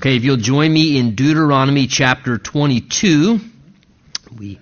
Okay, if you'll join me in Deuteronomy chapter 22, we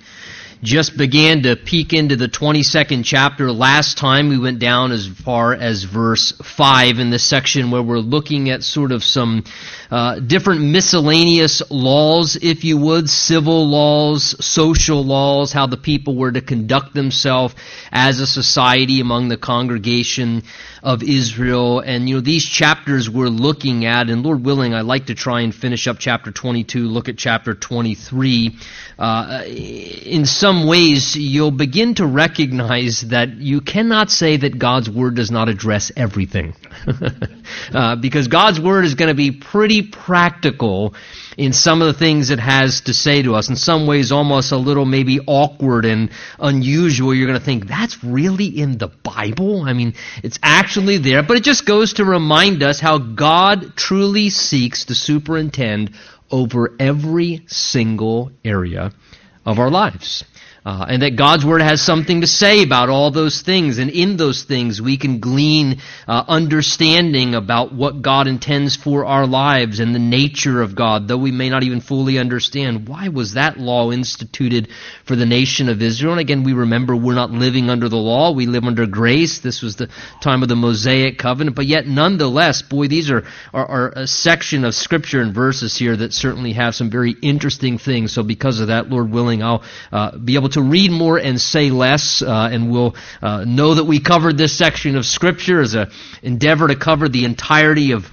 just began to peek into the 22nd chapter. Last time we went down as far as verse 5 in this section where we're looking at sort of some uh, different miscellaneous laws, if you would, civil laws, social laws, how the people were to conduct themselves as a society among the congregation of Israel. And, you know, these chapters we're looking at, and Lord willing, I'd like to try and finish up chapter 22, look at chapter 23. Uh, in some ways, you'll begin to recognize that you cannot say that God's Word does not address everything. uh, because God's Word is going to be pretty practical in some of the things it has to say to us. In some ways, almost a little maybe awkward and unusual. You're going to think, that's really in the Bible? I mean, it's actually there. But it just goes to remind us how God truly seeks to superintend over every single area of our lives. Uh, and that God's Word has something to say about all those things. And in those things, we can glean uh, understanding about what God intends for our lives and the nature of God, though we may not even fully understand why was that law instituted for the nation of Israel. And again, we remember we're not living under the law, we live under grace. This was the time of the Mosaic covenant. But yet, nonetheless, boy, these are, are, are a section of scripture and verses here that certainly have some very interesting things. So because of that, Lord willing, I'll uh, be able to to read more and say less, uh, and we'll uh, know that we covered this section of Scripture as an endeavor to cover the entirety of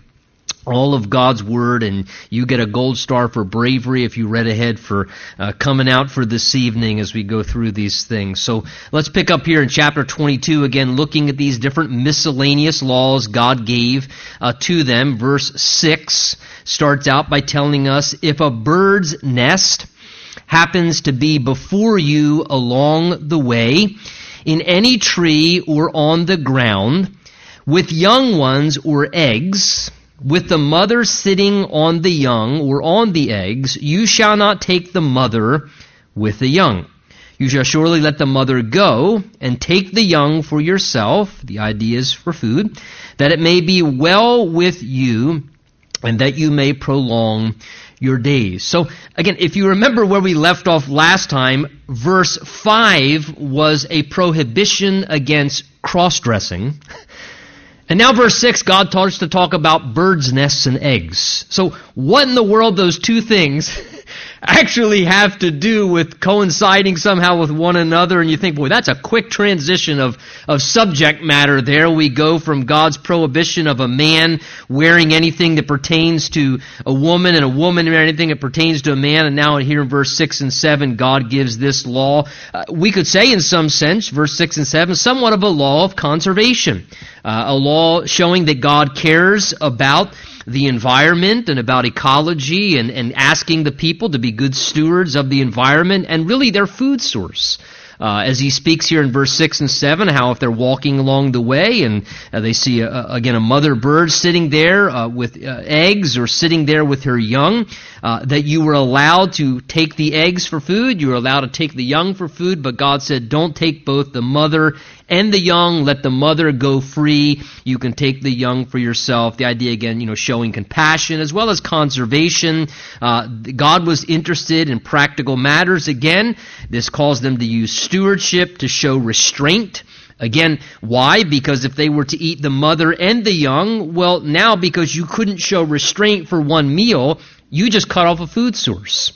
all of God's Word, and you get a gold star for bravery if you read ahead for uh, coming out for this evening as we go through these things. So let's pick up here in chapter 22 again, looking at these different miscellaneous laws God gave uh, to them. Verse 6 starts out by telling us if a bird's nest happens to be before you along the way, in any tree or on the ground, with young ones or eggs, with the mother sitting on the young or on the eggs, you shall not take the mother with the young. You shall surely let the mother go and take the young for yourself. The idea is for food, that it may be well with you and that you may prolong your days. So again, if you remember where we left off last time, verse 5 was a prohibition against cross-dressing. And now verse 6, God starts to talk about birds' nests and eggs. So what in the world those two things actually have to do with coinciding somehow with one another. And you think, boy, that's a quick transition of, of subject matter there. We go from God's prohibition of a man wearing anything that pertains to a woman and a woman wearing anything that pertains to a man. And now here in verse 6 and 7, God gives this law. Uh, we could say in some sense, verse 6 and 7, somewhat of a law of conservation. Uh, a law showing that God cares about the environment and about ecology and, and asking the people to be good stewards of the environment and really their food source. Uh, as he speaks here in verse 6 and 7, how if they're walking along the way and uh, they see, a, again, a mother bird sitting there uh, with uh, eggs or sitting there with her young, uh, that you were allowed to take the eggs for food, you were allowed to take the young for food, but God said, don't take both the mother and the young, let the mother go free. You can take the young for yourself. The idea again, you know, showing compassion as well as conservation. Uh, God was interested in practical matters. Again, this calls them to use stewardship to show restraint. Again, why? Because if they were to eat the mother and the young, well, now because you couldn't show restraint for one meal, you just cut off a food source.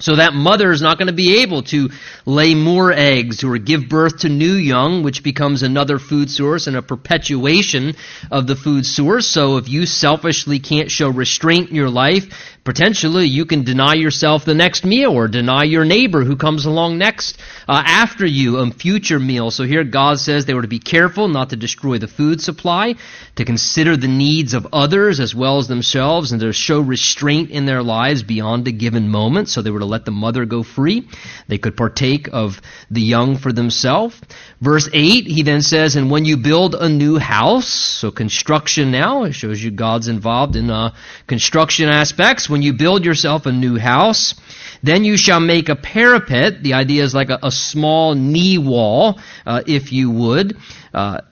So that mother is not going to be able to lay more eggs or give birth to new young, which becomes another food source and a perpetuation of the food source. So if you selfishly can't show restraint in your life, potentially you can deny yourself the next meal or deny your neighbor who comes along next uh, after you a future meal. So here God says they were to be careful not to destroy the food supply, to consider the needs of others as well as themselves, and to show restraint in their lives beyond a given moment. So they were to let the mother go free. They could partake of the young for themselves. Verse 8, he then says, And when you build a new house, so construction now, it shows you God's involved in uh, construction aspects. When you build yourself a new house, then you shall make a parapet. The idea is like a, a small knee wall, uh, if you would. Uh,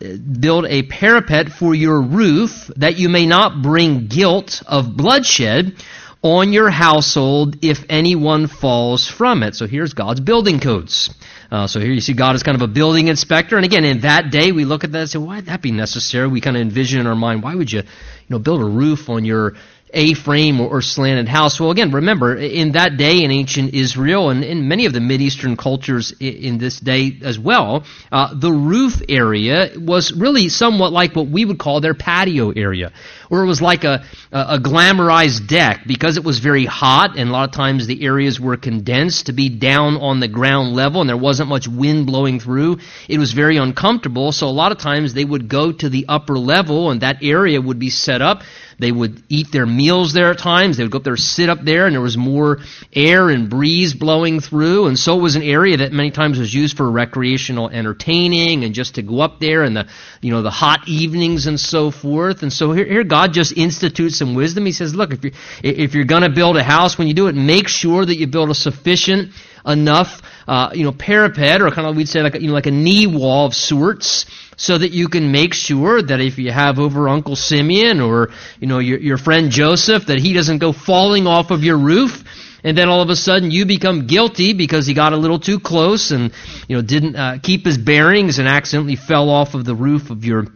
build a parapet for your roof that you may not bring guilt of bloodshed on your household if anyone falls from it. So here's God's building codes. Uh, so here you see God is kind of a building inspector. And again, in that day, we look at that and say, why'd that be necessary? We kind of envision in our mind, why would you, you know, build a roof on your a-frame or, slanted house. Well, again, remember, in that day in ancient Israel and in many of the Mideastern cultures in, this day as well, uh, the roof area was really somewhat like what we would call their patio area, or it was like a, a, glamorized deck because it was very hot and a lot of times the areas were condensed to be down on the ground level and there wasn't much wind blowing through. It was very uncomfortable, so a lot of times they would go to the upper level and that area would be set up they would eat their meals there at times. They would go up there, sit up there, and there was more air and breeze blowing through. And so it was an area that many times was used for recreational entertaining and just to go up there and the, you know, the hot evenings and so forth. And so here, here God just institutes some wisdom. He says, look, if you're, if you're going to build a house, when you do it, make sure that you build a sufficient enough, uh, you know, parapet or kind of we'd say like you know like a knee wall of sorts so that you can make sure that if you have over Uncle Simeon or, you know, your, your friend Joseph, that he doesn't go falling off of your roof and then all of a sudden you become guilty because he got a little too close and, you know, didn't uh, keep his bearings and accidentally fell off of the roof of your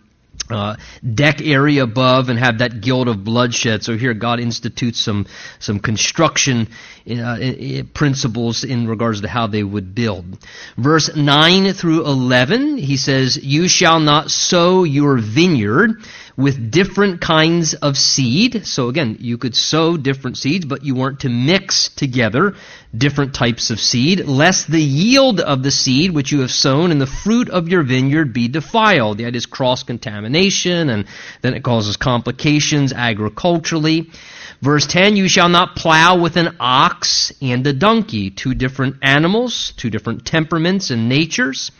uh, deck area above and have that guilt of bloodshed. So here God institutes some some construction uh, principles in regards to how they would build. Verse 9 through 11, he says, You shall not sow your vineyard with different kinds of seed. So again, you could sow different seeds, but you weren't to mix together different types of seed, lest the yield of the seed which you have sown and the fruit of your vineyard be defiled. Idea is cross contamination, and then it causes complications agriculturally. Verse 10, you shall not plow with an ox and a donkey, two different animals, two different temperaments and natures.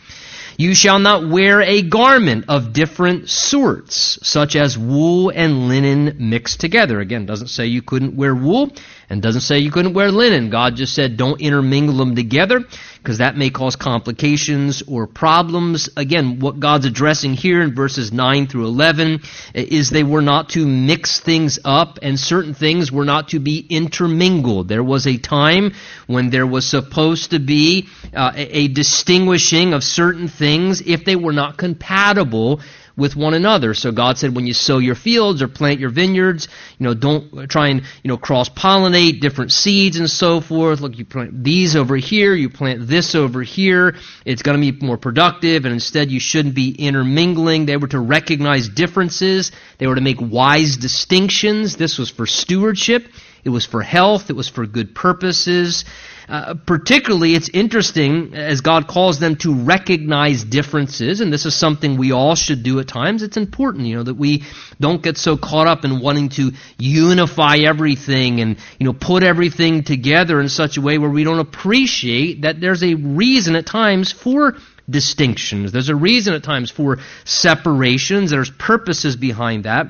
You shall not wear a garment of different sorts, such as wool and linen mixed together. Again, doesn't say you couldn't wear wool and doesn't say you couldn't wear linen. God just said don't intermingle them together because that may cause complications or problems. Again, what God's addressing here in verses 9 through 11 is they were not to mix things up and certain things were not to be intermingled. There was a time when there was supposed to be uh, a, a distinguishing of certain things if they were not compatible with one another. So God said, when you sow your fields or plant your vineyards, you know, don't try and, you know, cross pollinate different seeds and so forth. Look, you plant these over here, you plant this over here. It's going to be more productive, and instead you shouldn't be intermingling. They were to recognize differences. They were to make wise distinctions. This was for stewardship. It was for health. It was for good purposes. Uh, particularly, it's interesting as God calls them to recognize differences, and this is something we all should do at times. It's important, you know, that we don't get so caught up in wanting to unify everything and, you know, put everything together in such a way where we don't appreciate that there's a reason at times for distinctions. There's a reason at times for separations. There's purposes behind that.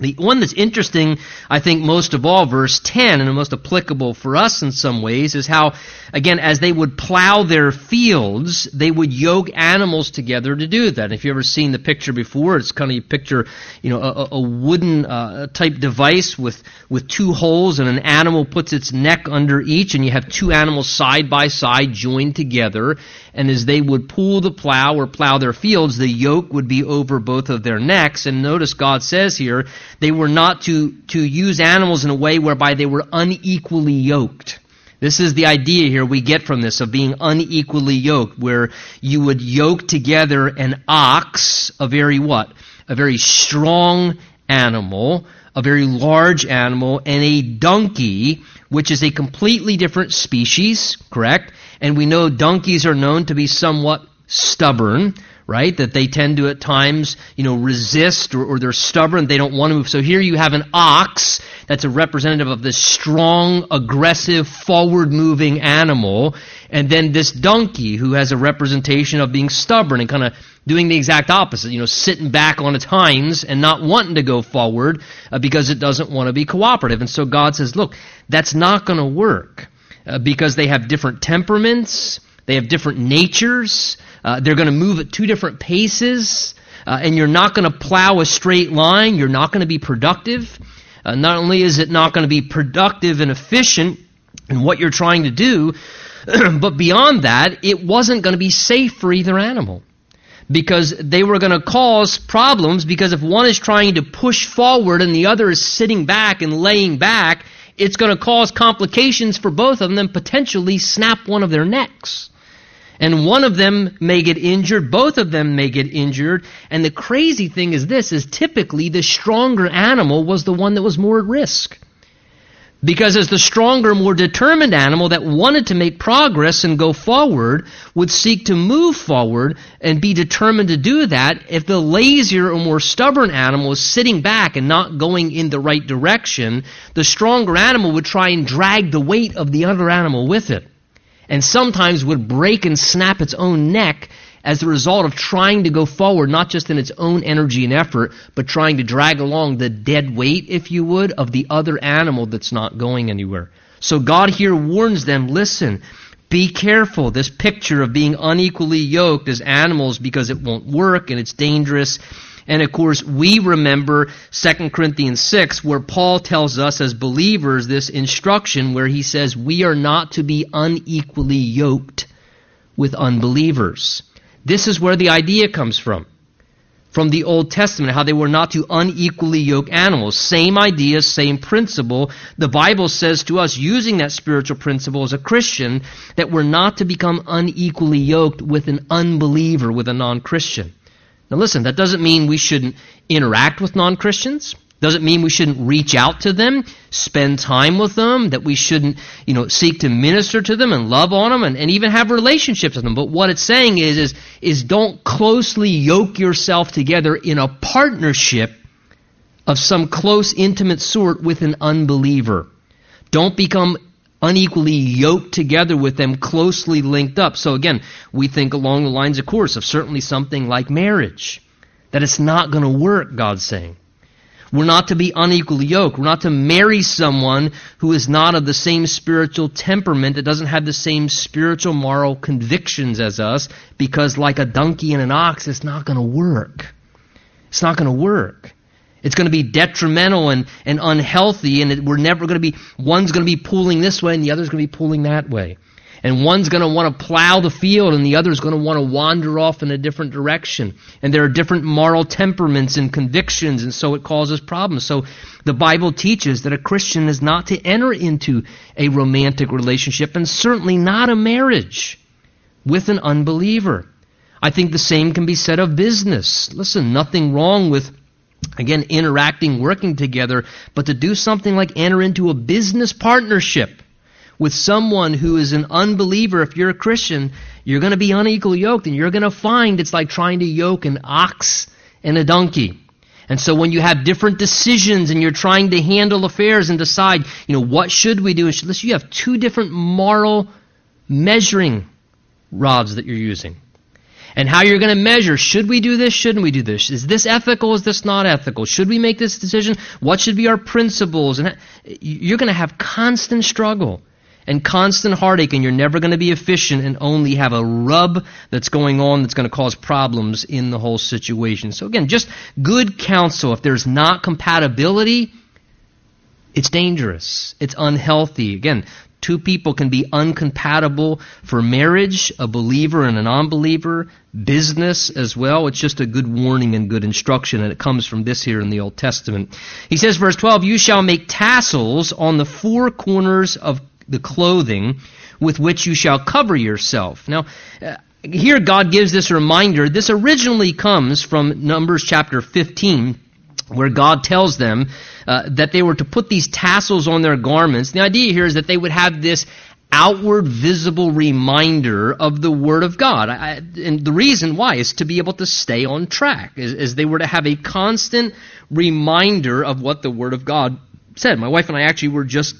The one that's interesting, I think, most of all, verse 10, and the most applicable for us in some ways, is how, again, as they would plow their fields, they would yoke animals together to do that. If you've ever seen the picture before, it's kind of you picture, you know, a, a wooden uh, type device with, with two holes, and an animal puts its neck under each, and you have two animals side by side joined together, and as they would pull the plow or plow their fields, the yoke would be over both of their necks. And notice God says here, they were not to, to use animals in a way whereby they were unequally yoked. This is the idea here we get from this of being unequally yoked, where you would yoke together an ox, a very what? A very strong animal, a very large animal, and a donkey, which is a completely different species, correct? And we know donkeys are known to be somewhat stubborn, right? That they tend to at times, you know, resist or, or, they're stubborn, they don't want to move. So here you have an ox that's a representative of this strong, aggressive, forward moving animal, and then this donkey who has a representation of being stubborn and kind of doing the exact opposite, you know, sitting back on its hinds and not wanting to go forward uh, because it doesn't want to be cooperative. And so God says, look, that's not going to work uh, because they have different temperaments, they have different natures. Uh, they're going to move at two different paces, uh, and you're not going to plow a straight line. You're not going to be productive. Uh, not only is it not going to be productive and efficient in what you're trying to do, but beyond that, it wasn't going to be safe for either animal. Because they were going to cause problems because if one is trying to push forward and the other is sitting back and laying back, it's going to cause complications for both of them and potentially snap one of their necks. And one of them may get injured, both of them may get injured. And the crazy thing is this is typically the stronger animal was the one that was more at risk. Because as the stronger, more determined animal that wanted to make progress and go forward would seek to move forward and be determined to do that, if the lazier or more stubborn animal is sitting back and not going in the right direction, the stronger animal would try and drag the weight of the other animal with it and sometimes would break and snap its own neck as a result of trying to go forward, not just in its own energy and effort, but trying to drag along the dead weight, if you would, of the other animal that's not going anywhere. So God here warns them listen, be careful. This picture of being unequally yoked as animals because it won't work and it's dangerous and of course, we remember 2 Corinthians 6, where Paul tells us as believers this instruction where he says we are not to be unequally yoked with unbelievers. This is where the idea comes from. From the Old Testament, how they were not to unequally yoke animals. Same idea, same principle. The Bible says to us, using that spiritual principle as a Christian, that we're not to become unequally yoked with an unbeliever, with a non Christian. Now listen, that doesn't mean we shouldn't interact with non Christians. Doesn't mean we shouldn't reach out to them, spend time with them, that we shouldn't, you know, seek to minister to them and love on them and, and even have relationships with them. But what it's saying is, is, is don't closely yoke yourself together in a partnership of some close, intimate sort with an unbeliever. Don't become unequally yoked together with them, closely linked up. So again, we think along the lines, of course, of certainly something like marriage. That it's not going to work, God's saying. We're not to be unequally yoked. We're not to marry someone who is not of the same spiritual temperament, that doesn't have the same spiritual moral convictions as us, because like a donkey and an ox, it's not going to work. It's not going to work. It's going to be detrimental and, and unhealthy, and it, we're never going to be, one's going to be pulling this way and the other's going to be pulling that way. And one's going to want to plow the field and the other's going to want to wander off in a different direction. And there are different moral temperaments and convictions, and so it causes problems. So the Bible teaches that a Christian is not to enter into a romantic relationship, and certainly not a marriage with an unbeliever. I think the same can be said of business. Listen, nothing wrong with Again, interacting, working together, but to do something like enter into a business partnership with someone who is an unbeliever, if you're a Christian, you're going to be unequal yoked, and you're going to find it's like trying to yoke an ox and a donkey. And so when you have different decisions and you're trying to handle affairs and decide, you know, what should we do? Listen, you have two different moral measuring rods that you're using and how you're going to measure should we do this, shouldn't we do this? Is this ethical, is this not ethical? Should we make this decision? What should be our principles? And uh, you're going to have constant struggle and constant heartache, and you're never going to be efficient and only have a rub that's going on that's going to cause problems in the whole situation. So, again, just good counsel. If there's not compatibility, it's dangerous. It's unhealthy. Again, Two people can be incompatible for marriage, a believer and a non believer, business as well. It's just a good warning and good instruction, and it comes from this here in the Old Testament. He says, verse 12, You shall make tassels on the four corners of the clothing with which you shall cover yourself. Now, uh, here God gives this reminder. This originally comes from Numbers chapter 15 where God tells them uh, that they were to put these tassels on their garments. The idea here is that they would have this outward visible reminder of the Word of God. I, and the reason why is to be able to stay on track, as, as they were to have a constant reminder of what the Word of God said. My wife and I actually were just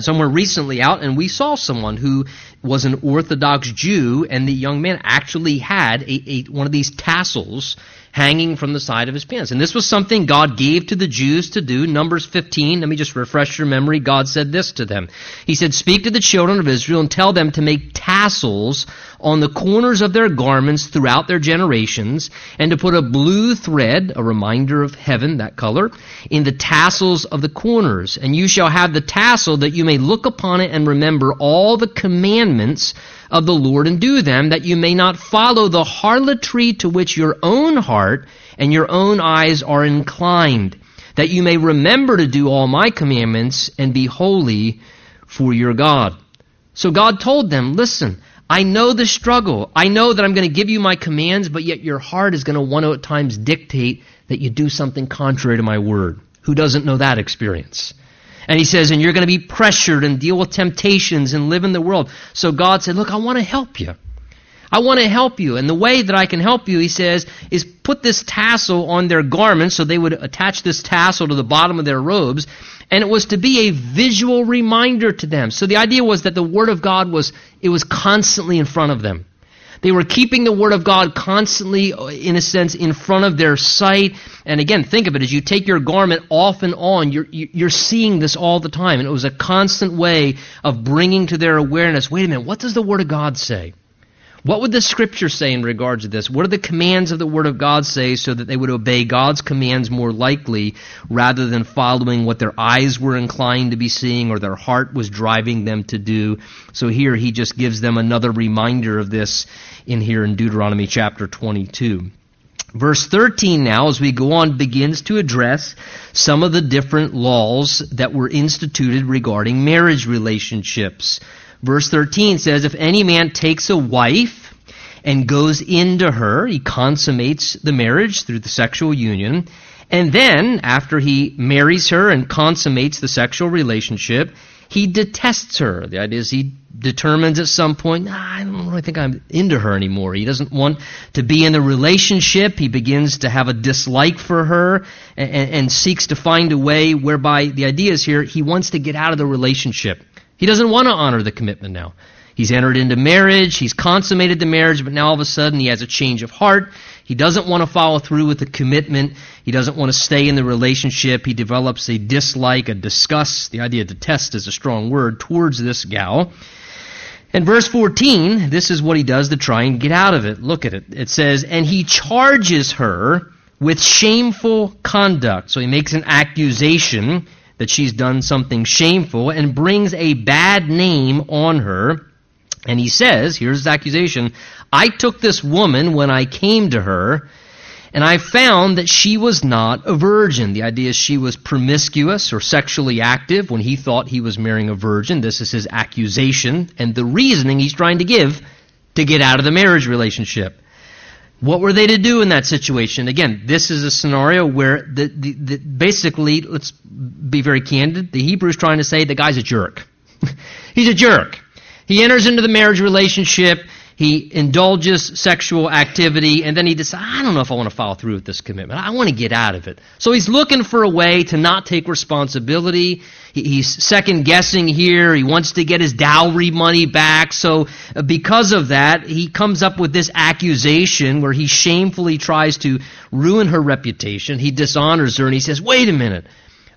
somewhere recently out and we saw someone who was an Orthodox Jew and the young man actually had a, a, one of these tassels hanging from the side of his pants. And this was something God gave to the Jews to do. Numbers 15, let me just refresh your memory. God said this to them. He said, Speak to the children of Israel and tell them to make tassels on the corners of their garments throughout their generations, and to put a blue thread, a reminder of heaven, that color, in the tassels of the corners. And you shall have the tassel that you may look upon it and remember all the commandments of the Lord and do them, that you may not follow the harlotry to which your own heart and your own eyes are inclined, that you may remember to do all my commandments and be holy for your God. So God told them, listen, I know the struggle. I know that I'm going to give you my commands, but yet your heart is going to want to at times dictate that you do something contrary to my word. Who doesn't know that experience? And he says, and you're going to be pressured and deal with temptations and live in the world. So God said, look, I want to help you. I want to help you. And the way that I can help you, he says, is put this tassel on their garments so they would attach this tassel to the bottom of their robes. And it was to be a visual reminder to them. So the idea was that the Word of God was, it was constantly in front of them. They were keeping the Word of God constantly, uh, in a sense, in front of their sight. And again, think of it as you take your garment off and on, you're, you're seeing this all the time. And it was a constant way of bringing to their awareness wait a minute, what does the Word of God say? What would the scripture say in regards to this? What do the commands of the Word of God say so that they would obey God's commands more likely rather than following what their eyes were inclined to be seeing or their heart was driving them to do? So here he just gives them another reminder of this in here in Deuteronomy chapter 22. Verse 13 now, as we go on, begins to address some of the different laws that were instituted regarding marriage relationships. Verse 13 says, If any man takes a wife and goes into her, he consummates the marriage through the sexual union. And then, after he marries her and consummates the sexual relationship, he detests her. The idea is he determines at some point, I don't really think I'm into her anymore. He doesn't want to be in the relationship. He begins to have a dislike for her and, and seeks to find a way whereby the idea is here, he wants to get out of the relationship. He doesn't want to honor the commitment now. He's entered into marriage, he's consummated the marriage, but now all of a sudden he has a change of heart. He doesn't want to follow through with the commitment. He doesn't want to stay in the relationship. He develops a dislike, a disgust. The idea of detest is a strong word towards this gal. In verse 14, this is what he does to try and get out of it. Look at it. It says, And he charges her with shameful conduct. So he makes an accusation that she's done something shameful and brings a bad name on her. And he says, here's his accusation I took this woman when I came to her, and I found that she was not a virgin. The idea is she was promiscuous or sexually active when he thought he was marrying a virgin. This is his accusation and the reasoning he's trying to give to get out of the marriage relationship. What were they to do in that situation? Again, this is a scenario where the, the, the, basically, let's be very candid, the Hebrew is trying to say the guy's a jerk. He's a jerk. He enters into the marriage relationship he indulges sexual activity, and then he decides, I don't know if I want to follow through with this commitment. I want to get out of it. So he's looking for a way to not take responsibility. He's second guessing here. He wants to get his dowry money back. So uh, because of that, he comes up with this accusation where he shamefully tries to ruin her reputation. He dishonors her, and he says, wait a minute.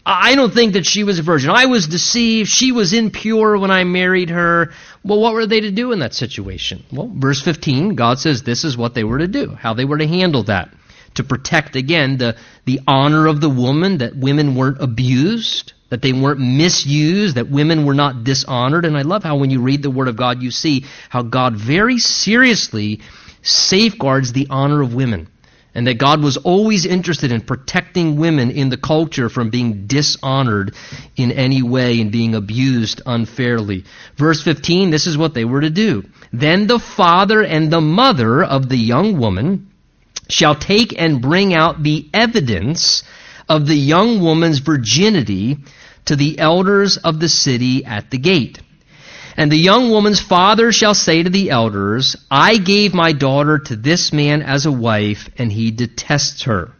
I don't think that she was a virgin. I was deceived. She was impure when I married her. Well, what were they to do in that situation? Well, verse 15, God says this is what they were to do, how they were to handle that. To protect, again, the, the honor of the woman, that women weren't abused, that they weren't misused, that women were not dishonored. And I love how when you read the Word of God, you see how God very seriously safeguards the honor of women and that God was always interested in protecting women in the culture from being dishonored in any way and being abused unfairly. Verse 15, this is what they were to do. Then the father and the mother of the young woman shall take and bring out the evidence of the young woman's virginity to the elders of the city at the gate. And the young woman's father shall say to the elders, I gave my daughter to this man as a wife, and he detests her.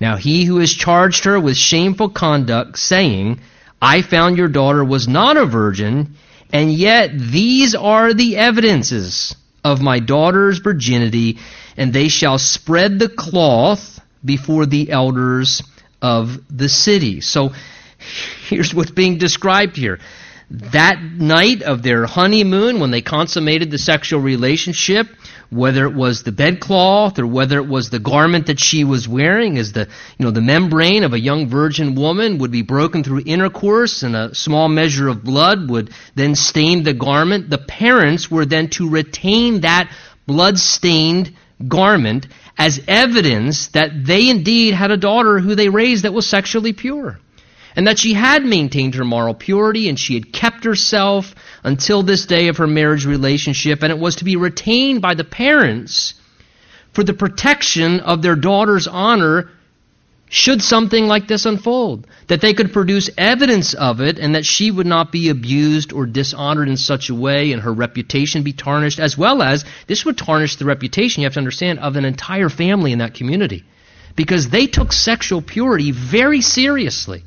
Now he who has charged her with shameful conduct, saying, I found your daughter was not a virgin, and yet these are the evidences of my daughter's virginity, and they shall spread the cloth before the elders of the city. So here's what's being described here. That night of their honeymoon, when they consummated the sexual relationship, whether it was the bedcloth or whether it was the garment that she was wearing, as the you know the membrane of a young virgin woman would be broken through intercourse, and a small measure of blood would then stain the garment. The parents were then to retain that blood-stained garment as evidence that they indeed had a daughter who they raised that was sexually pure and that she had maintained her moral purity and she had kept herself until this day of her marriage relationship, and it was to be retained by the parents for the protection of their daughter's honor should something like this unfold, that they could produce evidence of it and that she would not be abused or dishonored in such a way and her reputation be tarnished, as well as this would tarnish the reputation, you have to understand, of an entire family in that community. Because they took sexual purity very seriously.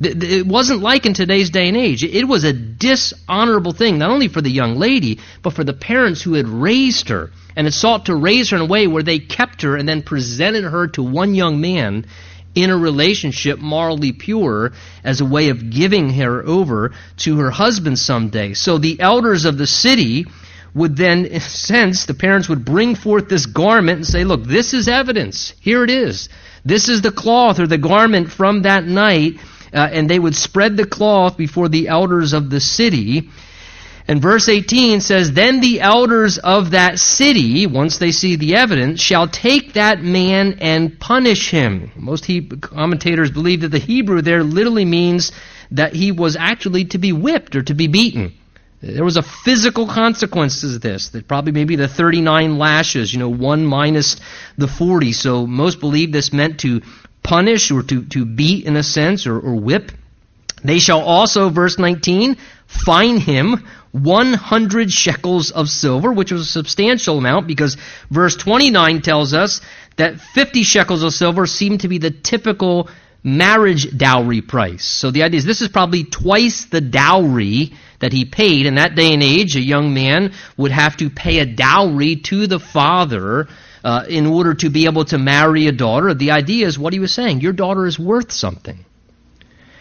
It wasn't like in today's day and age. It was a dishonorable thing, not only for the young lady, but for the parents who had raised her and had sought to raise her in a way where they kept her and then presented her to one young man in a relationship morally pure as a way of giving her over to her husband someday. So the elders of the city would then, in a sense, the parents would bring forth this garment and say, Look, this is evidence. Here it is. This is the cloth or the garment from that night uh, and they would spread the cloth before the elders of the city. And verse 18 says, Then the elders of that city, once they see the evidence, shall take that man and punish him. Most he- commentators believe that the Hebrew there literally means that he was actually to be whipped or to be beaten. There was a physical consequence to this. That probably maybe the 39 lashes, you know, one minus the 40. So most believe this meant to punish or to, to beat in a sense or, or whip. They shall also, verse 19, fine him 100 shekels of silver, which was a substantial amount because verse 29 tells us that 50 shekels of silver seemed to be the typical marriage dowry price. So the idea is this is probably twice the dowry that he paid. In that day and age, a young man would have to pay a dowry to the father uh, in order to be able to marry a daughter. The idea is what he was saying your daughter is worth something.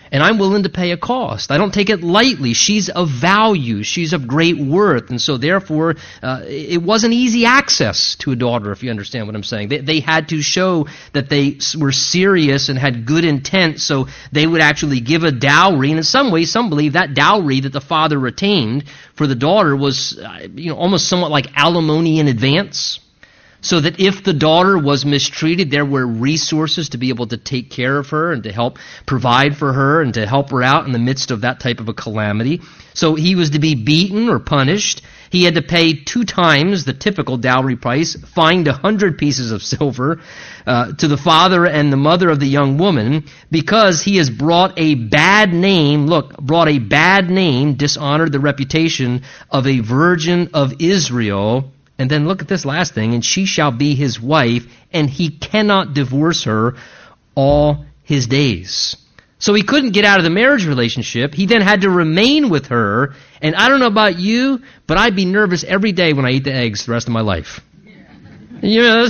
And I'm willing to pay a cost. I don't take it lightly. She's of value. She's of great worth. And so, therefore, uh, it wasn't easy access to a daughter, if you understand what I'm saying. They, they had to show that they were serious and had good intent, so they would actually give a dowry. And in some ways, some believe that dowry that the father retained for the daughter was uh, you know, almost somewhat like alimony in advance so that if the daughter was mistreated, there were resources to be able to take care of her and to help provide for her and to help her out in the midst of that type of a calamity. So he was to be beaten or punished. He had to pay two times the typical dowry price, fined a hundred pieces of silver uh, to the father and the mother of the young woman because he has brought a bad name, look, brought a bad name, dishonored the reputation of a virgin of Israel and then look at this last thing, and she shall be his wife, and he cannot divorce her all his days. So he couldn't get out of the marriage relationship. He then had to remain with her. And I don't know about you, but I'd be nervous every day when I eat the eggs the rest of my life. You know,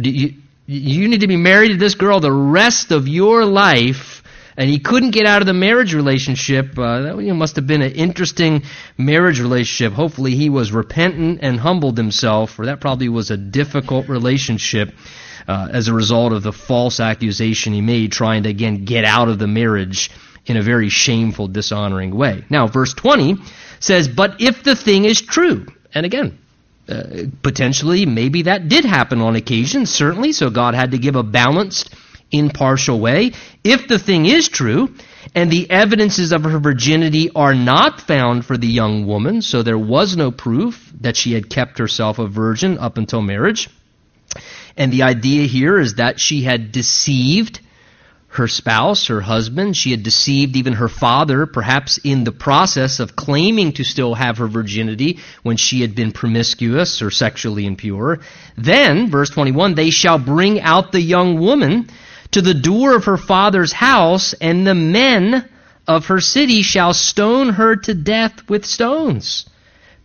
you, you need to be married to this girl the rest of your life and he couldn't get out of the marriage relationship. Uh, that you know, must have been an interesting marriage relationship. Hopefully, he was repentant and humbled himself, for that probably was a difficult relationship uh, as a result of the false accusation he made, trying to again get out of the marriage in a very shameful, dishonoring way. Now, verse 20 says, But if the thing is true, and again, uh, potentially, maybe that did happen on occasion, certainly, so God had to give a balanced impartial way. If the thing is true, and the evidences of her virginity are not found for the young woman, so there was no proof that she had kept herself a virgin up until marriage. And the idea here is that she had deceived her spouse, her husband. She had deceived even her father, perhaps in the process of claiming to still have her virginity when she had been promiscuous or sexually impure. Then, verse 21, they shall bring out the young woman to the door of her father's house, and the men of her city shall stone her to death with stones.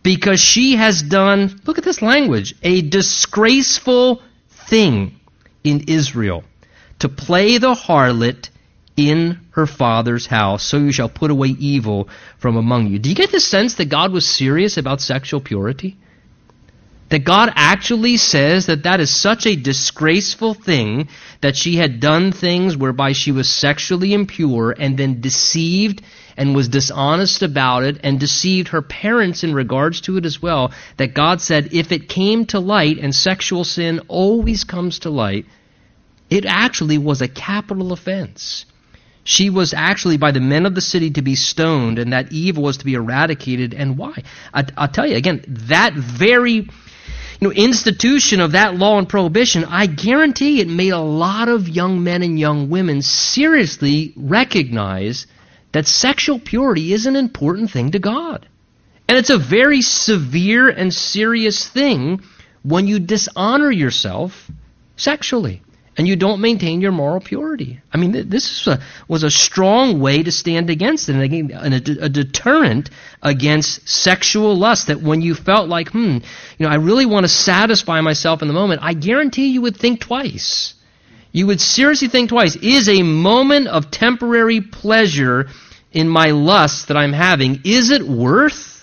Because she has done, look at this language, a disgraceful thing in Israel to play the harlot in her father's house, so you shall put away evil from among you. Do you get the sense that God was serious about sexual purity? That God actually says that that is such a disgraceful thing that she had done things whereby she was sexually impure and then deceived and was dishonest about it and deceived her parents in regards to it as well. That God said if it came to light, and sexual sin always comes to light, it actually was a capital offense. She was actually by the men of the city to be stoned, and that evil was to be eradicated. And why? I, will tell you again, that very you know, institution of that law and prohibition, I guarantee it made a lot of young men and young women seriously recognize that sexual purity is an important thing to God. And it's a very severe and serious thing when you dishonor yourself sexually and you don't maintain your moral purity. I mean, this a, was a strong way to stand against it, and a, a, deterrent against sexual lust. That when you felt like, hmm, you know, I really want to satisfy myself in the moment, I guarantee you would think twice. You would seriously think twice. Is a moment of temporary pleasure in my lust that I'm having, is it worth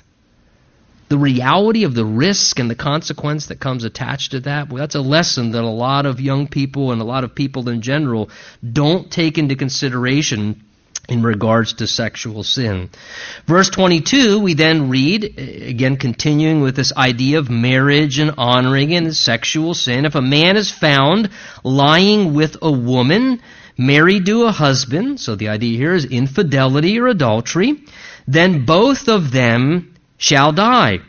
the reality of the risk and the consequence that comes attached to that, well, that's a lesson that a lot of young people and a lot of people in general don't take into consideration in regards to sexual sin. Verse 22, we then read, again continuing with this idea of marriage and honoring and sexual sin. If a man is found lying with a woman married to a husband, so the idea here is infidelity or adultery, then both of them shall die.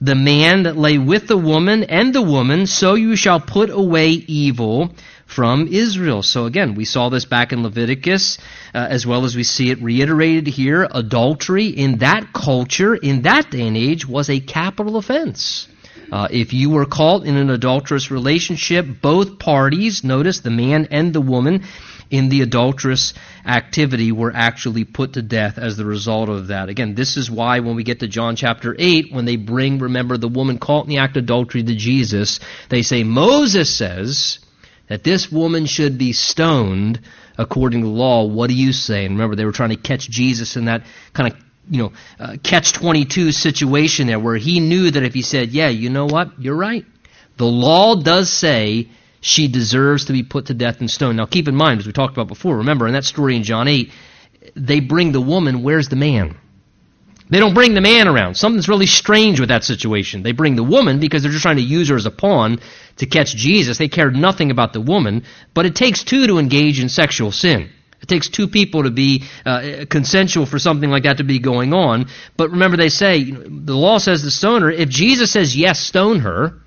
The man that lay with the woman and the woman, so you shall put away evil from Israel. So again, we saw this back in Leviticus, uh, as well as we see it reiterated here. Adultery in that culture, in that day and age, was a capital offense. Uh, if you were caught in an adulterous relationship, both parties, notice the man and the woman, in the adulterous activity were actually put to death as the result of that. Again, this is why when we get to John chapter 8, when they bring, remember, the woman caught in the act of adultery to Jesus, they say, Moses says that this woman should be stoned according to the law. What do you say? And remember, they were trying to catch Jesus in that kind of you know, uh, catch 22 situation there where he knew that if he said, yeah, you know what, you're right. The law does say she deserves to be put to death and stoned. Now, keep in mind, as we talked about before, remember in that story in John 8, they bring the woman, where's the man? They don't bring the man around. Something's really strange with that situation. They bring the woman because they're just trying to use her as a pawn to catch Jesus. They cared nothing about the woman, but it takes two to engage in sexual sin. It takes two people to be uh, consensual for something like that to be going on. But remember, they say, the law says to stone her. If Jesus says, yes, stone her,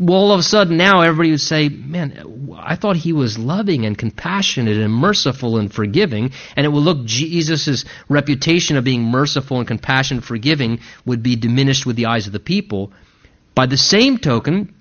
well, all of a sudden now everybody would say, man, I thought he was loving and compassionate and merciful and forgiving. And it would look Jesus' reputation of being merciful and compassionate and forgiving would be diminished with the eyes of the people. By the same token,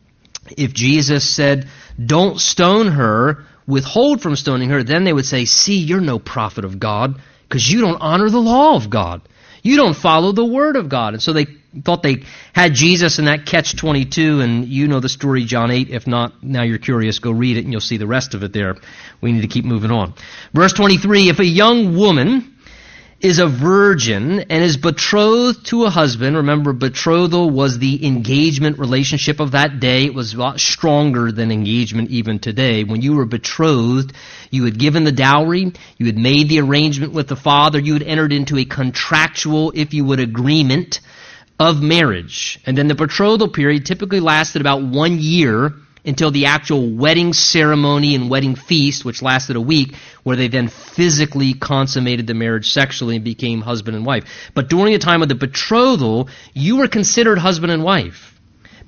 if Jesus said, don't stone her, withhold from stoning her, then they would say, see, you're no prophet of God because you don't honor the law of God. You don't follow the word of God. And so they thought they had Jesus in that catch 22, and you know the story, John 8. If not, now you're curious, go read it and you'll see the rest of it there. We need to keep moving on. Verse 23 If a young woman is a virgin and is betrothed to a husband, remember, betrothal was the engagement relationship of that day. It was a lot stronger than engagement even today. When you were betrothed, you had given the dowry, you had made the arrangement with the father, you had entered into a contractual, if you would, agreement of marriage. And then the betrothal period typically lasted about one year until the actual wedding ceremony and wedding feast, which lasted a week, where they then physically consummated the marriage sexually and became husband and wife. But during the time of the betrothal, you were considered husband and wife.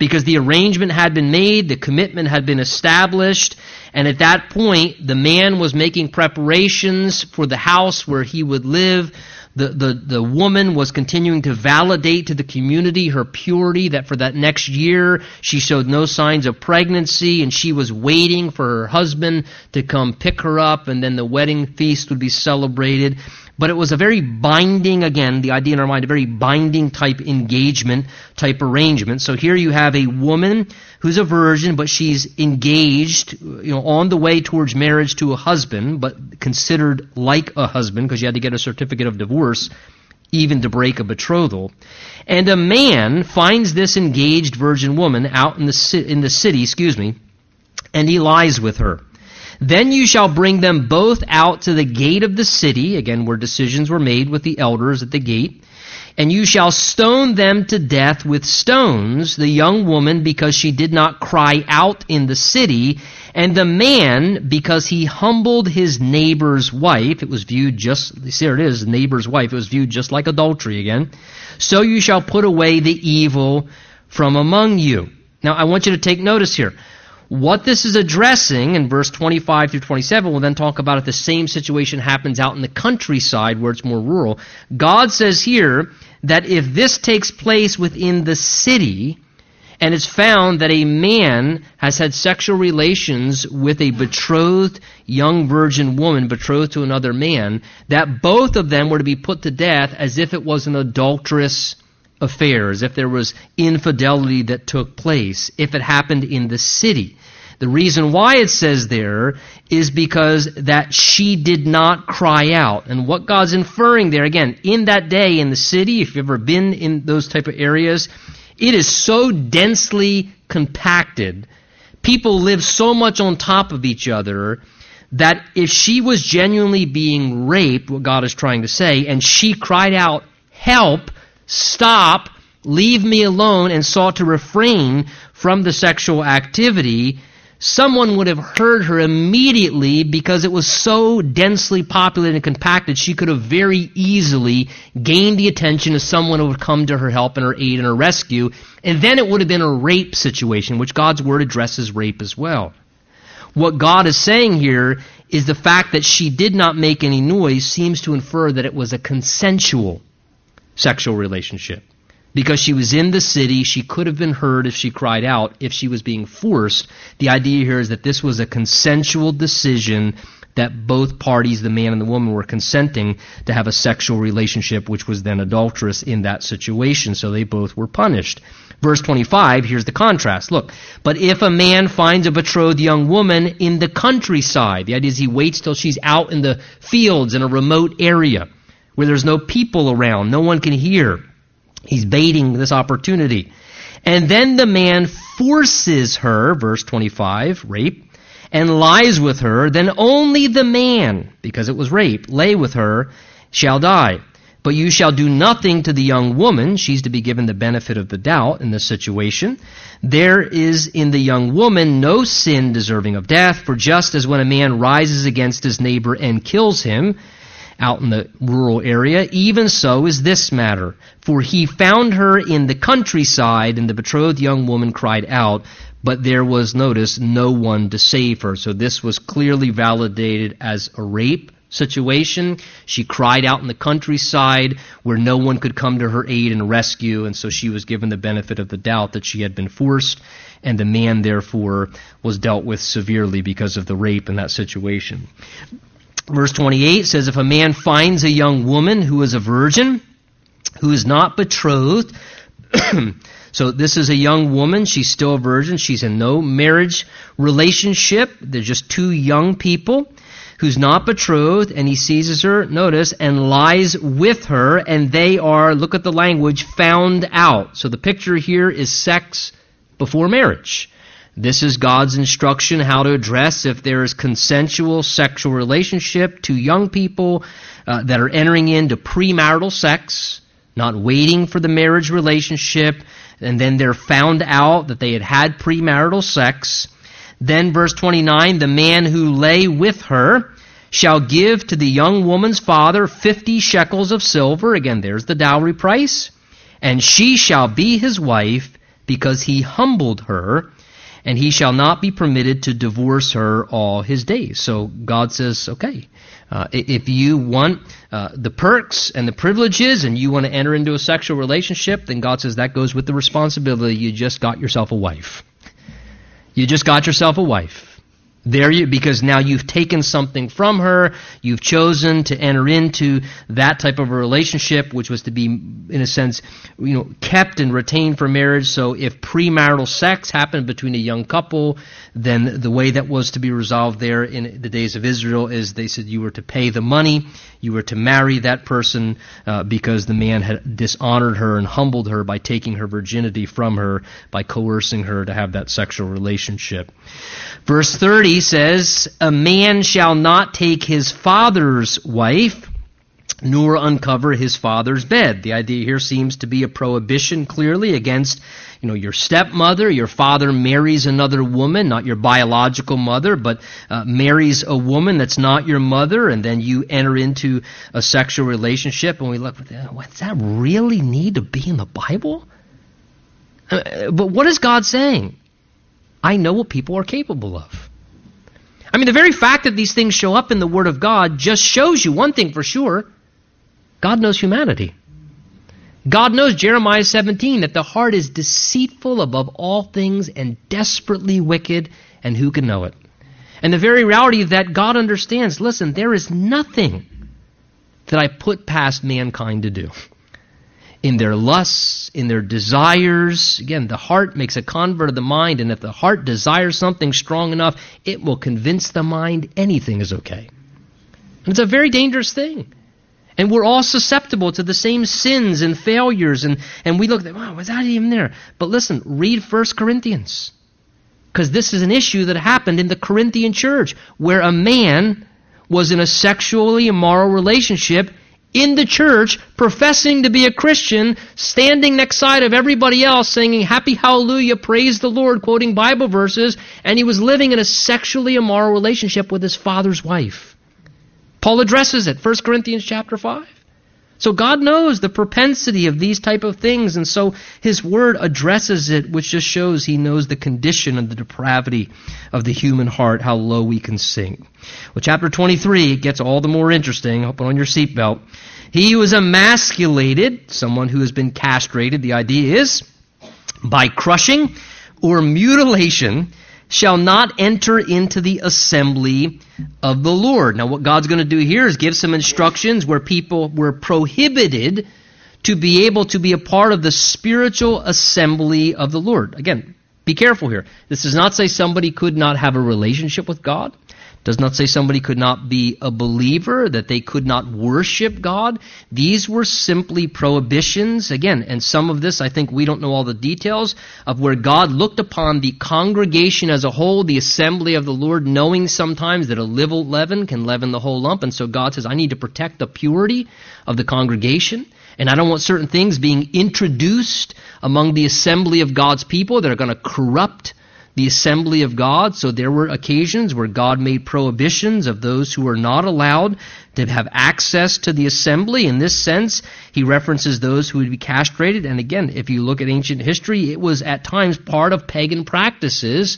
because the arrangement had been made, the commitment had been established, and at that point, the man was making preparations for the house where he would live. The, the, the woman was continuing to validate to the community her purity, that for that next year she showed no signs of pregnancy, and she was waiting for her husband to come pick her up, and then the wedding feast would be celebrated. But it was a very binding, again, the idea in our mind, a very binding type engagement, type arrangement. So here you have a woman who's a virgin, but she's engaged, you know, on the way towards marriage to a husband, but considered like a husband because you had to get a certificate of divorce even to break a betrothal. And a man finds this engaged virgin woman out in the, in the city, excuse me, and he lies with her. Then you shall bring them both out to the gate of the city, again, where decisions were made with the elders at the gate, and you shall stone them to death with stones, the young woman because she did not cry out in the city, and the man because he humbled his neighbor's wife. It was viewed just, here it is, neighbor's wife. It was viewed just like adultery again. So you shall put away the evil from among you. Now I want you to take notice here. What this is addressing in verse 25 through 27, we'll then talk about if the same situation happens out in the countryside where it's more rural. God says here that if this takes place within the city, and it's found that a man has had sexual relations with a betrothed young virgin woman betrothed to another man, that both of them were to be put to death as if it was an adulterous affair, as if there was infidelity that took place, if it happened in the city. The reason why it says there is because that she did not cry out. And what God's inferring there, again, in that day in the city, if you've ever been in those type of areas, it is so densely compacted. People live so much on top of each other that if she was genuinely being raped, what God is trying to say, and she cried out, help, stop, leave me alone, and sought to refrain from the sexual activity, someone would have heard her immediately because it was so densely populated and compacted, she could have very easily gained the attention of someone who would come to her help and her aid and her rescue, and then it would have been a rape situation, which God's word addresses rape as well. What God is saying here is the fact that she did not make any noise seems to infer that it was a consensual sexual relationship because she was in the city. She could have been heard if she cried out, if she was being forced. The idea here is that this was a consensual decision that both parties, the man and the woman, were consenting to have a sexual relationship, which was then adulterous in that situation. So they both were punished. Verse 25, here's the contrast. Look, but if a man finds a betrothed young woman in the countryside, the idea is he waits till she's out in the fields in a remote area where there's no people around, no one can hear He's baiting this opportunity. And then the man forces her, verse 25, rape, and lies with her, then only the man, because it was rape, lay with her, shall die. But you shall do nothing to the young woman. She's to be given the benefit of the doubt in this situation. There is in the young woman no sin deserving of death, for just as when a man rises against his neighbor and kills him, out in the rural area. Even so is this matter. For he found her in the countryside, and the betrothed young woman cried out, but there was, notice, no one to save her. So this was clearly validated as a rape situation. She cried out in the countryside where no one could come to her aid and rescue, and so she was given the benefit of the doubt that she had been forced, and the man, therefore, was dealt with severely because of the rape in that situation. Verse 28 says, If a man finds a young woman who is a virgin, who is not betrothed, so this is a young woman, she's still a virgin, she's in no marriage relationship, they're just two young people, who's not betrothed, and he seizes her, notice, and lies with her, and they are, look at the language, found out. So the picture here is sex before marriage. This is God's instruction how to address if there is consensual sexual relationship to young people uh, that are entering into premarital sex, not waiting for the marriage relationship, and then they're found out that they had had premarital sex. Then verse 29, the man who lay with her shall give to the young woman's father 50 shekels of silver. Again, there's the dowry price. And she shall be his wife because he humbled her, and he shall not be permitted to divorce her all his days. So God says, okay, uh, if you want uh, the perks and the privileges and you want to enter into a sexual relationship, then God says that goes with the responsibility. You just got yourself a wife. You just got yourself a wife. There you, because now you've taken something from her, you've chosen to enter into that type of a relationship, which was to be, in a sense, you know, kept and retained for marriage. So if premarital sex happened between a young couple, then the way that was to be resolved there in the days of Israel is they said you were to pay the money, you were to marry that person uh, because the man had dishonored her and humbled her by taking her virginity from her, by coercing her to have that sexual relationship. Verse 30 says, A man shall not take his father's wife, nor uncover his father's bed. The idea here seems to be a prohibition clearly against, you know, your stepmother. Your father marries another woman, not your biological mother, but uh, marries a woman that's not your mother, and then you enter into a sexual relationship. And we look, does that really need to be in the Bible? Uh, but what is God saying? I know what people are capable of. I mean, the very fact that these things show up in the Word of God just shows you one thing for sure God knows humanity. God knows, Jeremiah 17, that the heart is deceitful above all things and desperately wicked, and who can know it? And the very reality that God understands listen, there is nothing that I put past mankind to do in their lusts, in their desires. Again, the heart makes a convert of the mind, and if the heart desires something strong enough, it will convince the mind anything is okay. And it's a very dangerous thing. And we're all susceptible to the same sins and failures, and, and we look wow, was that even there? But listen, read 1 Corinthians. Because this is an issue that happened in the Corinthian church, where a man was in a sexually immoral relationship in the church, professing to be a Christian, standing next side of everybody else, singing Happy Hallelujah, praise the Lord, quoting Bible verses, and he was living in a sexually immoral relationship with his father's wife. Paul addresses it, 1 Corinthians chapter 5. So God knows the propensity of these type of things, and so His Word addresses it, which just shows He knows the condition and the depravity of the human heart, how low we can sink. Well, chapter 23 it gets all the more interesting. Put on your seatbelt. He who is emasculated, someone who has been castrated, the idea is, by crushing or mutilation, shall not enter into the assembly of the Lord. Now, what God's going to do here is give some instructions where people were prohibited to be able to be a part of the spiritual assembly of the Lord. Again, be careful here. This does not say somebody could not have a relationship with God does not say somebody could not be a believer, that they could not worship God. These were simply prohibitions. Again, and some of this, I think we don't know all the details of where God looked upon the congregation as a whole, the assembly of the Lord, knowing sometimes that a little leaven can leaven the whole lump. And so God says, I need to protect the purity of the congregation. And I don't want certain things being introduced among the assembly of God's people that are going to corrupt the assembly of God. So there were occasions where God made prohibitions of those who were not allowed to have access to the assembly. In this sense, he references those who would be castrated. And again, if you look at ancient history, it was at times part of pagan practices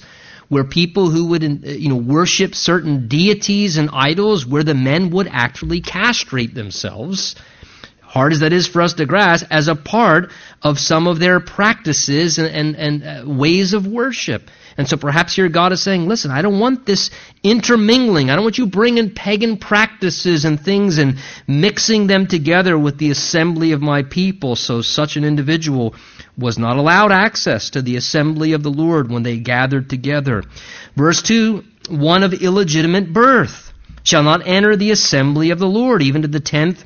where people who would you know worship certain deities and idols where the men would actually castrate themselves hard as that is for us to grasp, as a part of some of their practices and, and, and uh, ways of worship. And so perhaps here God is saying, listen, I don't want this intermingling. I don't want you bringing pagan practices and things and mixing them together with the assembly of my people. So such an individual was not allowed access to the assembly of the Lord when they gathered together. Verse 2, one of illegitimate birth shall not enter the assembly of the Lord, even to the tenth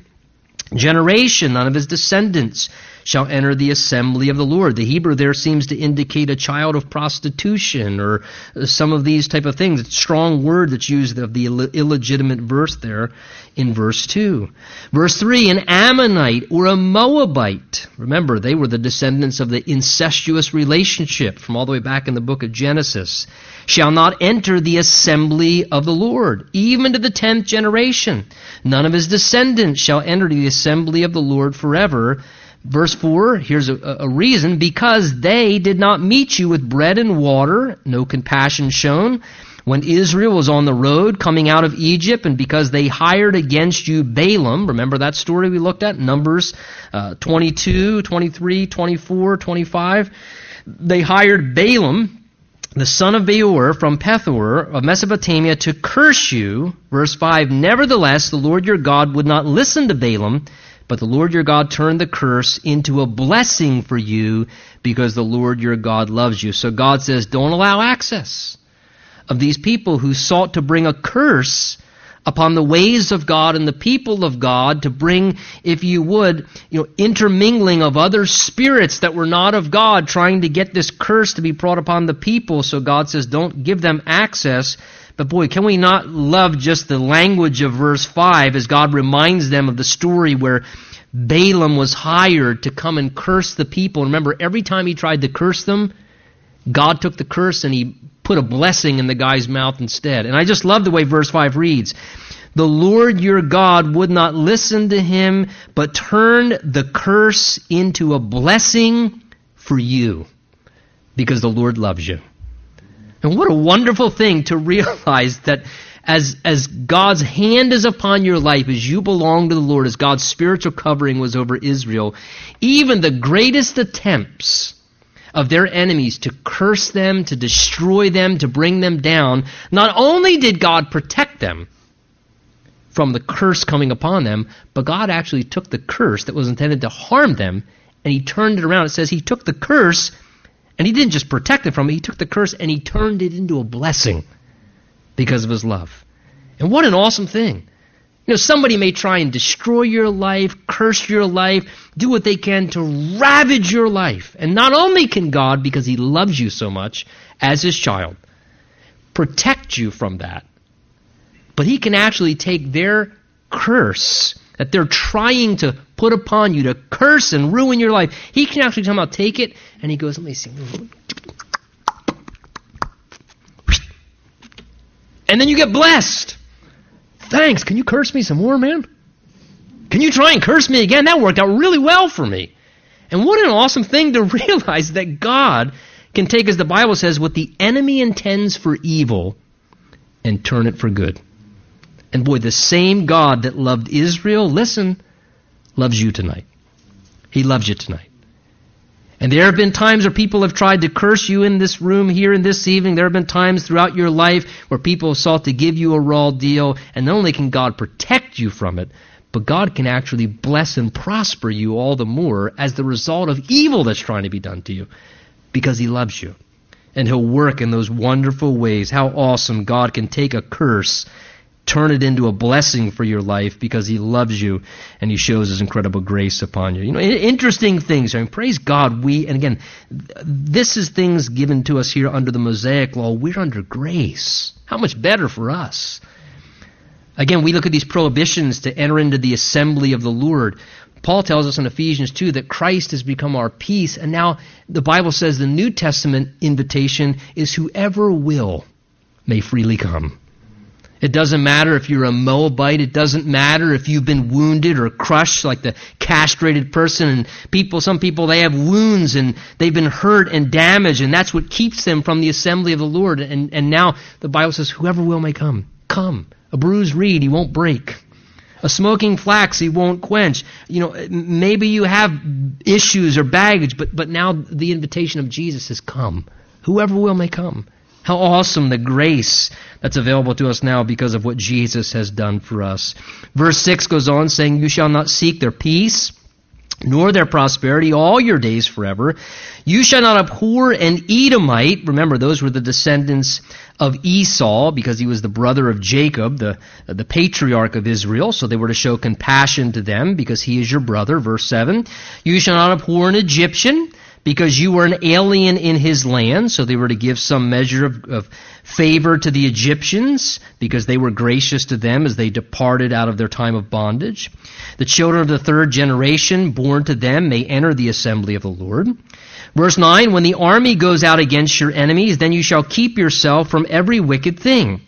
generation, none of his descendants shall enter the assembly of the Lord. The Hebrew there seems to indicate a child of prostitution or uh, some of these type of things. It's a strong word that's used of the illegitimate verse there in verse 2. Verse 3, an Ammonite or a Moabite. Remember, they were the descendants of the incestuous relationship from all the way back in the book of Genesis. Shall not enter the assembly of the Lord, even to the tenth generation. None of his descendants shall enter the assembly of the Lord forever Verse 4, here's a, a, reason because they did not meet you with bread and water, no compassion shown, when Israel was on the road coming out of Egypt, and because they hired against you Balaam, remember that story we looked at? Numbers uh, 22, 23, 24, 25. They hired Balaam, the son of Beor, from Pethor of Mesopotamia to curse you. Verse 5 Nevertheless, the Lord your God would not listen to Balaam but the Lord your God turned the curse into a blessing for you because the Lord your God loves you. So God says, don't allow access of these people who sought to bring a curse upon the ways of God and the people of God to bring, if you would, you know, intermingling of other spirits that were not of God, trying to get this curse to be brought upon the people. So God says, don't give them access but boy, can we not love just the language of verse 5 as God reminds them of the story where Balaam was hired to come and curse the people. Remember, every time he tried to curse them, God took the curse and he put a blessing in the guy's mouth instead. And I just love the way verse 5 reads. The Lord your God would not listen to him, but turned the curse into a blessing for you because the Lord loves you. And what a wonderful thing to realize that as, as God's hand is upon your life, as you belong to the Lord, as God's spiritual covering was over Israel, even the greatest attempts of their enemies to curse them, to destroy them, to bring them down, not only did God protect them from the curse coming upon them, but God actually took the curse that was intended to harm them and he turned it around. It says he took the curse and he didn't just protect it from it, he took the curse and he turned it into a blessing because of his love. And what an awesome thing. You know, somebody may try and destroy your life, curse your life, do what they can to ravage your life. And not only can God, because he loves you so much as his child, protect you from that, but he can actually take their curse that they're trying to put upon you to curse and ruin your life. He can actually come out, take it, and he goes, let me see. And then you get blessed. Thanks. Can you curse me some more, man? Can you try and curse me again? That worked out really well for me. And what an awesome thing to realize that God can take, as the Bible says, what the enemy intends for evil and turn it for good. And boy, the same God that loved Israel, listen, loves you tonight. He loves you tonight. And there have been times where people have tried to curse you in this room here in this evening. There have been times throughout your life where people have sought to give you a raw deal, and not only can God protect you from it, but God can actually bless and prosper you all the more as the result of evil that's trying to be done to you because He loves you. And He'll work in those wonderful ways. How awesome God can take a curse turn it into a blessing for your life because he loves you and he shows his incredible grace upon you. You know, interesting things. I mean, praise God, we, and again, this is things given to us here under the Mosaic law. We're under grace. How much better for us? Again, we look at these prohibitions to enter into the assembly of the Lord. Paul tells us in Ephesians 2 that Christ has become our peace, and now the Bible says the New Testament invitation is whoever will may freely come. It doesn't matter if you're a Moabite. It doesn't matter if you've been wounded or crushed like the castrated person. And people, some people, they have wounds and they've been hurt and damaged and that's what keeps them from the assembly of the Lord. And, and now the Bible says, whoever will may come. Come. A bruised reed he won't break. A smoking flax he won't quench. You know, maybe you have issues or baggage, but, but now the invitation of Jesus has come. Whoever will may come. How awesome the grace that's available to us now because of what Jesus has done for us. Verse 6 goes on saying, You shall not seek their peace, nor their prosperity all your days forever. You shall not abhor an Edomite. Remember, those were the descendants of Esau because he was the brother of Jacob, the, the patriarch of Israel. So they were to show compassion to them because he is your brother. Verse 7. You shall not abhor an Egyptian because you were an alien in his land, so they were to give some measure of, of, favor to the Egyptians because they were gracious to them as they departed out of their time of bondage. The children of the third generation born to them may enter the assembly of the Lord. Verse 9, when the army goes out against your enemies, then you shall keep yourself from every wicked thing.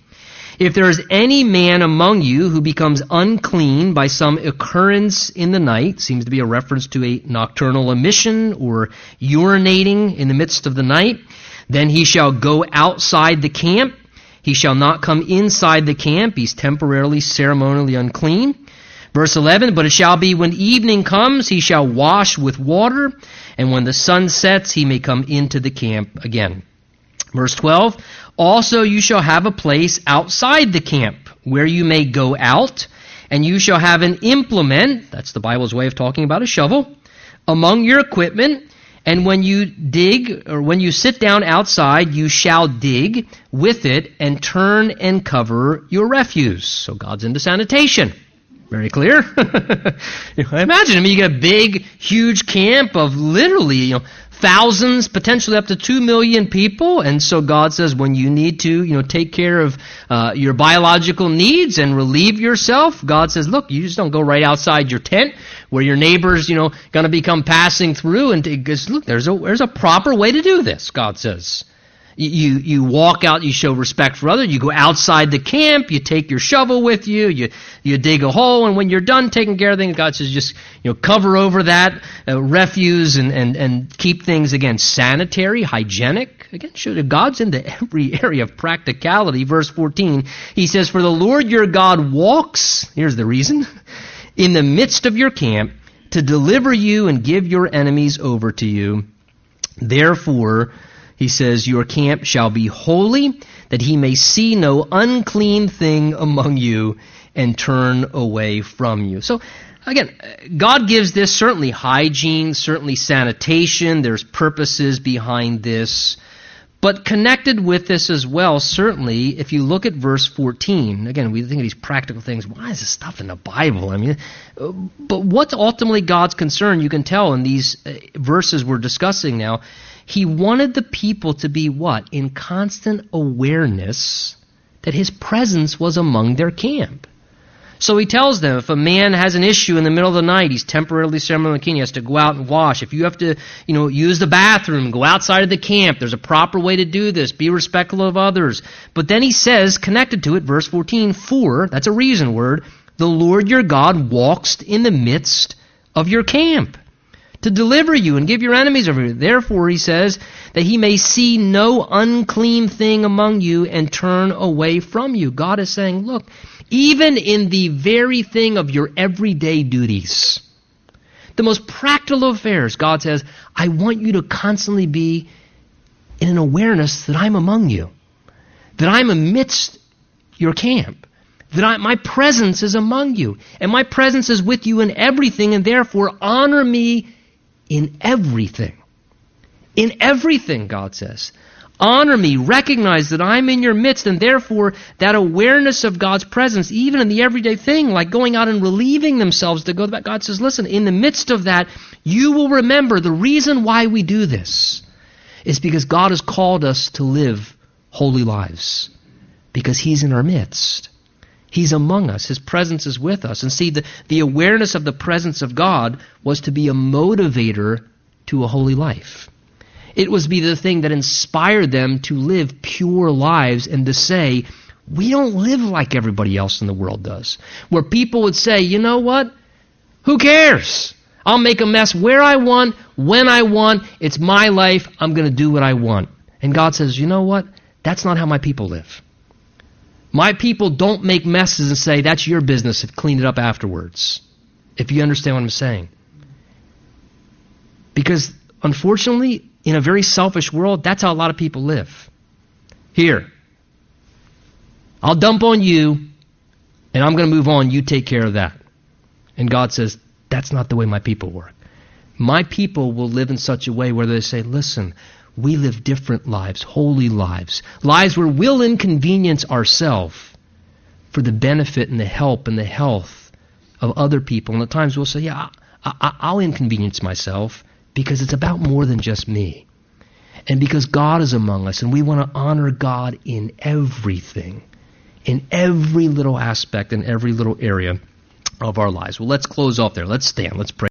If there is any man among you who becomes unclean by some occurrence in the night, seems to be a reference to a nocturnal emission or urinating in the midst of the night, then he shall go outside the camp. He shall not come inside the camp. He's temporarily, ceremonially unclean. Verse 11, But it shall be when evening comes, he shall wash with water, and when the sun sets, he may come into the camp again. Verse 12, Also you shall have a place outside the camp, where you may go out, and you shall have an implement, that's the Bible's way of talking about a shovel, among your equipment, and when you dig, or when you sit down outside, you shall dig with it and turn and cover your refuse. So God's into sanitation. Very clear. Imagine, I mean, you get a big, huge camp of literally, you know, thousands, potentially up to two million people, and so God says, when you need to, you know, take care of uh, your biological needs and relieve yourself, God says, look, you just don't go right outside your tent where your neighbors, you know, going to become passing through, and because look, there's a there's a proper way to do this. God says. You, you walk out, you show respect for others, you go outside the camp, you take your shovel with you, you, you dig a hole, and when you're done taking care of things, God says just you know, cover over that uh, refuse and, and, and keep things, again, sanitary, hygienic. Again, show God's into every area of practicality. Verse 14, he says, For the Lord your God walks, here's the reason, in the midst of your camp to deliver you and give your enemies over to you. Therefore, he says, Your camp shall be holy, that he may see no unclean thing among you and turn away from you. So, again, God gives this certainly hygiene, certainly sanitation. There's purposes behind this. But connected with this as well, certainly, if you look at verse 14, again, we think of these practical things. Why is this stuff in the Bible? I mean, but what's ultimately God's concern, you can tell in these uh, verses we're discussing now, he wanted the people to be what? In constant awareness that his presence was among their camp. So he tells them if a man has an issue in the middle of the night, he's temporarily ceremonially king, he has to go out and wash. If you have to, you know, use the bathroom, go outside of the camp, there's a proper way to do this. Be respectful of others. But then he says, connected to it, verse 14, for, that's a reason word, the Lord your God walks in the midst of your camp to deliver you and give your enemies over you. Therefore, he says, that he may see no unclean thing among you and turn away from you. God is saying, look, even in the very thing of your everyday duties, the most practical affairs, God says, I want you to constantly be in an awareness that I'm among you, that I'm amidst your camp that I, my presence is among you, and my presence is with you in everything, and therefore honor me in everything. In everything, God says. Honor me, recognize that I'm in your midst, and therefore that awareness of God's presence, even in the everyday thing, like going out and relieving themselves to go back. God says, listen, in the midst of that, you will remember the reason why we do this is because God has called us to live holy lives, because He's in our midst. He's among us. His presence is with us. And see, the, the awareness of the presence of God was to be a motivator to a holy life. It was be the thing that inspired them to live pure lives and to say, we don't live like everybody else in the world does. Where people would say, you know what? Who cares? I'll make a mess where I want, when I want. It's my life. I'm going to do what I want. And God says, you know what? That's not how my people live. My people don't make messes and say, that's your business, clean it up afterwards. If you understand what I'm saying. Because, unfortunately, in a very selfish world, that's how a lot of people live. Here, I'll dump on you, and I'm going to move on. You take care of that. And God says, that's not the way my people work. My people will live in such a way where they say, listen, we live different lives, holy lives, lives where we'll inconvenience ourselves for the benefit and the help and the health of other people. And at times we'll say, yeah, I, will inconvenience myself because it's about more than just me. And because God is among us and we want to honor God in everything, in every little aspect, in every little area of our lives. Well, let's close off there. Let's stand. Let's pray.